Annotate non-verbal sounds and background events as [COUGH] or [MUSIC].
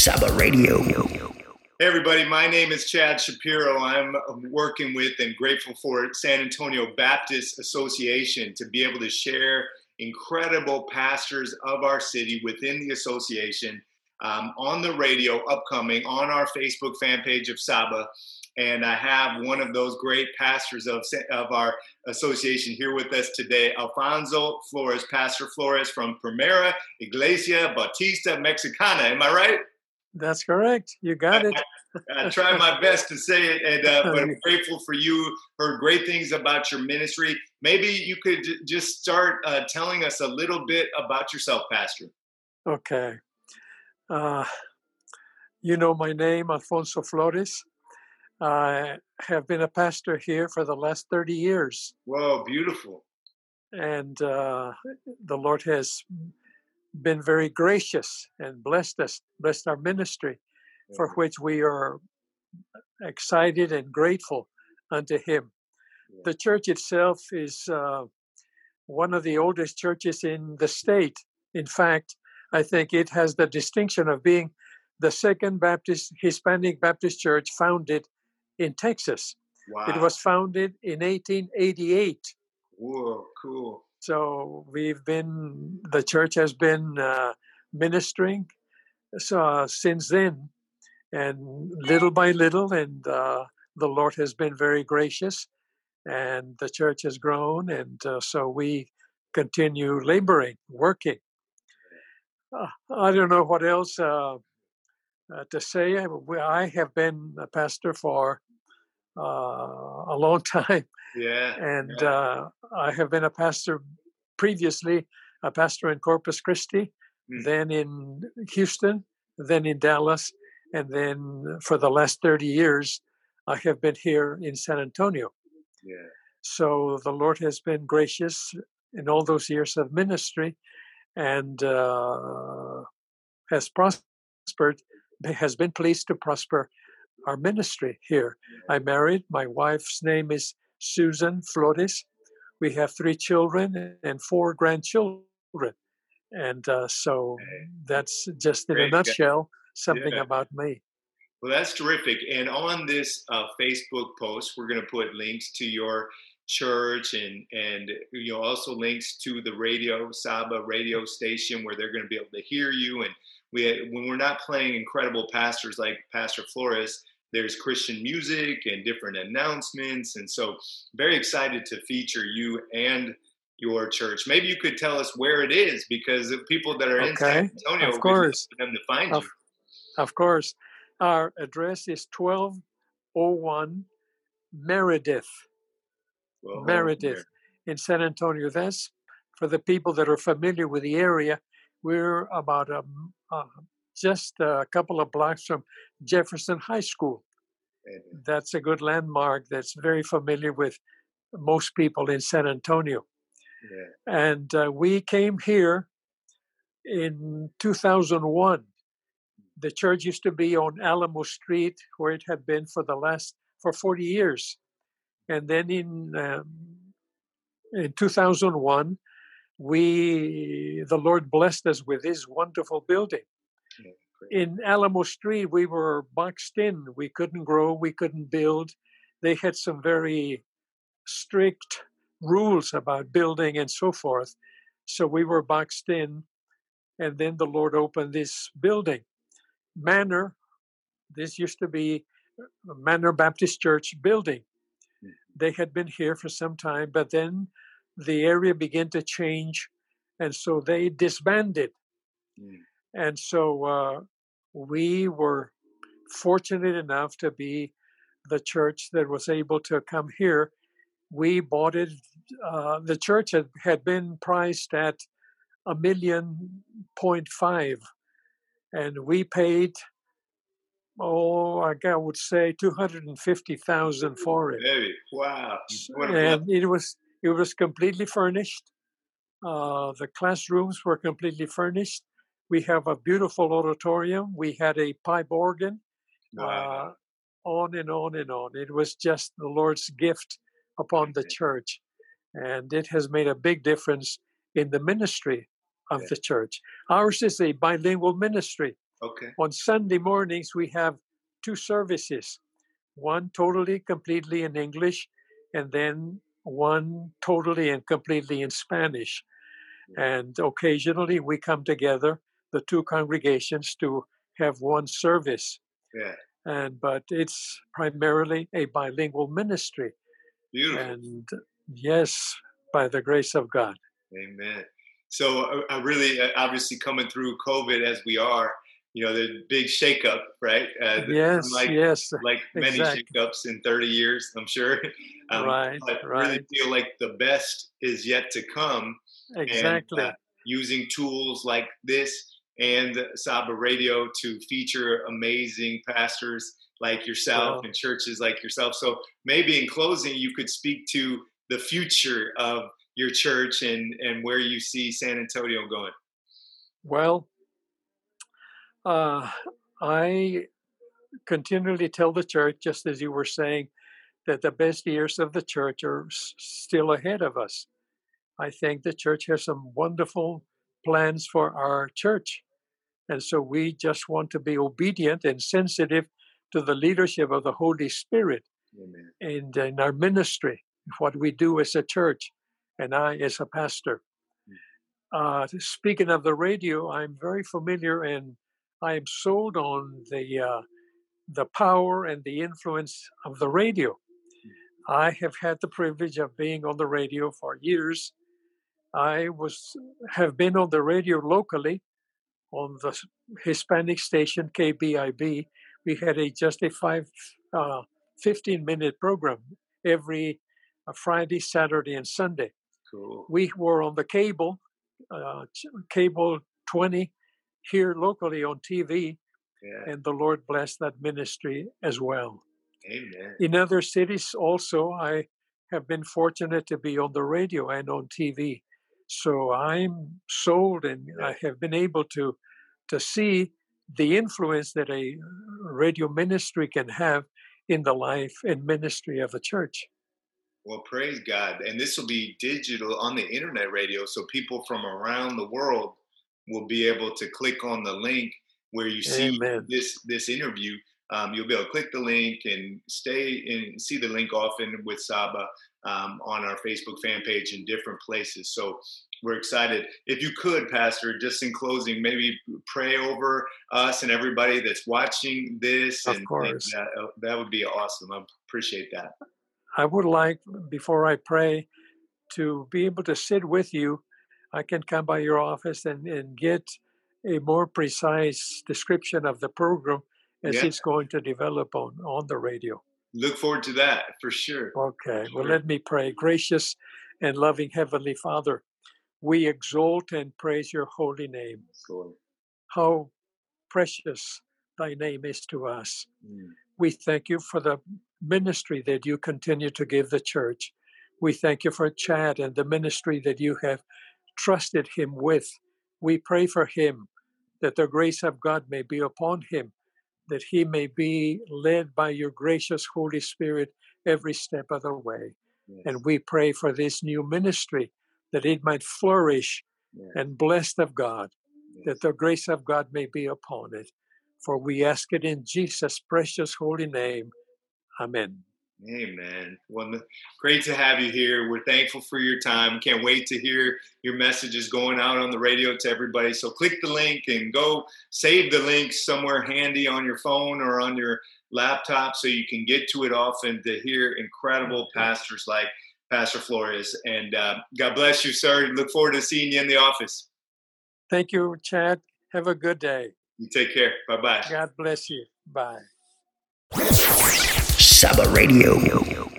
Saba Radio. Hey everybody, my name is Chad Shapiro. I'm working with and grateful for San Antonio Baptist Association to be able to share incredible pastors of our city within the association um, on the radio, upcoming on our Facebook fan page of Saba. And I have one of those great pastors of, of our association here with us today, Alfonso Flores, Pastor Flores from Primera Iglesia Bautista Mexicana. Am I right? That's correct. You got it. I, I try my best to say it, and uh, but I'm [LAUGHS] grateful for you. Heard great things about your ministry. Maybe you could j- just start uh, telling us a little bit about yourself, Pastor. Okay. Uh, you know my name, Alfonso Flores. I have been a pastor here for the last 30 years. Whoa, beautiful. And uh, the Lord has been very gracious and blessed us, blessed our ministry, for which we are excited and grateful unto Him. The church itself is uh, one of the oldest churches in the state. In fact, I think it has the distinction of being the second Baptist Hispanic Baptist church founded in Texas. Wow. It was founded in 1888. Whoa, cool. So we've been, the church has been uh, ministering so, uh, since then, and little by little, and uh, the Lord has been very gracious, and the church has grown, and uh, so we continue laboring, working. Uh, I don't know what else uh, to say. I have been a pastor for a long [LAUGHS] time. Yeah. And yeah. Uh, I have been a pastor previously, a pastor in Corpus Christi, mm. then in Houston, then in Dallas, and then for the last 30 years, I have been here in San Antonio. Yeah. So the Lord has been gracious in all those years of ministry and uh, has prospered, has been pleased to prosper our ministry here. I married. My wife's name is Susan Flores. We have three children and four grandchildren. And uh, so that's just in a nutshell something Yeah. about me. Well, that's terrific. And on this uh, Facebook post, we're going to put links to your church and and you know also links to the radio Saba radio station where they're going to be able to hear you. And we when we're not playing incredible pastors like Pastor Flores, there's Christian music and different announcements. And so, very excited to feature you and your church. Maybe you could tell us where it is because of people that are in San Antonio, of course. for them to find Of, you. of course. Our address is 1201 Meredith, Well, Meredith in San Antonio. That's for the people that are familiar with the area. We're about um, uh, just a couple of blocks from Jefferson High School. And- That's a good landmark that's very familiar with most people in San Antonio. yeah. And uh, we came here in 2001. The church used to be on Alamo Street, where it had been for the last for 40 years. And then in um, in 2001, we the Lord blessed us with this wonderful building. In Alamo Street, we were boxed in. We couldn't grow. We couldn't build. They had some very strict rules about building and so forth. So we were boxed in. And then the Lord opened this building. Manor, this used to be Manor Baptist Church building. They had been here for some time, but then the area began to change. And so they disbanded. Mm. And so uh, we were fortunate enough to be the church that was able to come here. We bought it. Uh, the church had, had been priced at a million point five, and we paid, oh, I would say two hundred and fifty thousand for it Hey, wow. And it was it was completely furnished. Uh, the classrooms were completely furnished. We have a beautiful auditorium. We had a pipe organ. Wow. Uh, on and on and on. It was just the Lord's gift upon the church, and it has made a big difference in the ministry of the church. Ours is a bilingual ministry. Okay. On Sunday mornings, we have two services one totally, completely in English, and then one totally and completely in Spanish. And occasionally we come together, the two congregations, to have one service. Yeah. And but it's primarily a bilingual ministry. Beautiful. And yes, by the grace of God. Amen. So I really, uh, obviously, coming through COVID as we are, you know, the big shakeup, right? Uh, yes, like, yes. [LAUGHS] Like many exactly. shakeups in 30 years, I'm sure. [LAUGHS] Um, right, but right. really feel like the best is yet to come. Exactly. And, uh, using tools like this and Saba Radio to feature amazing pastors like yourself Wow. and churches like yourself. So maybe in closing, you could speak to the future of your church and, and where you see San Antonio going. Well, uh, I continually tell the church, just as you were saying, that the best years of the church are s- still ahead of us. I think the church has some wonderful plans for our church. And so we just want to be obedient and sensitive to the leadership of the Holy Spirit Amen. and in our ministry, what we do as a church, and I as a pastor. Uh, speaking of the radio, I'm very familiar and I am sold on the uh, the power and the influence of the radio. I have had the privilege of being on the radio for years. I was have been on the radio locally on the Hispanic station KBIB. We had a just a five, uh, 15 minute program every uh, Friday, Saturday, and Sunday. Cool. We were on the cable, uh, cable 20 here locally on TV, Yeah. and the Lord blessed that ministry as well. Amen. In other cities, also, I have been fortunate to be on the radio and on TV. So I'm sold and I have been able to, to see the influence that a radio ministry can have in the life and ministry of the church. Well, praise God. And this will be digital on the internet radio. So people from around the world will be able to click on the link where you see Amen. this this interview. Um, you'll be able to click the link and stay and see the link often with Saba um, on our Facebook fan page in different places. So we're excited. If you could, Pastor, just in closing, maybe pray over us and everybody that's watching this. Of and, course. and that, that would be awesome. I appreciate that. I would like, before I pray, to be able to sit with you. I can come by your office and, and get a more precise description of the program as Yeah. it's going to develop on, on the radio. Look forward to that for sure. Okay, well, Sure. let me pray. Gracious and loving Heavenly Father, we exalt and praise your holy name. Lord. How precious thy name is to us. Mm. We thank you for the ministry that you continue to give the church. We thank you for Chad and the ministry that you have trusted him with. We pray for him that the grace of God may be upon him, that he may be led by your gracious Holy Spirit every step of the way. Yes. And we pray for this new ministry that it might flourish Yes. and blessed of God, Yes. that the grace of God may be upon it. For we ask it in Jesus' precious holy name. Amen. Amen. Well, great to have you here. We're thankful for your time. Can't wait to hear your messages going out on the radio to everybody. So click the link and go save the link somewhere handy on your phone or on your laptop so you can get to it often to hear incredible pastors like Pastor Flores. And uh, God bless you, sir. Look forward to seeing you in the office. Thank you, Chad. Have a good day. You take care. Bye bye. God bless you. Bye. Saba Radio.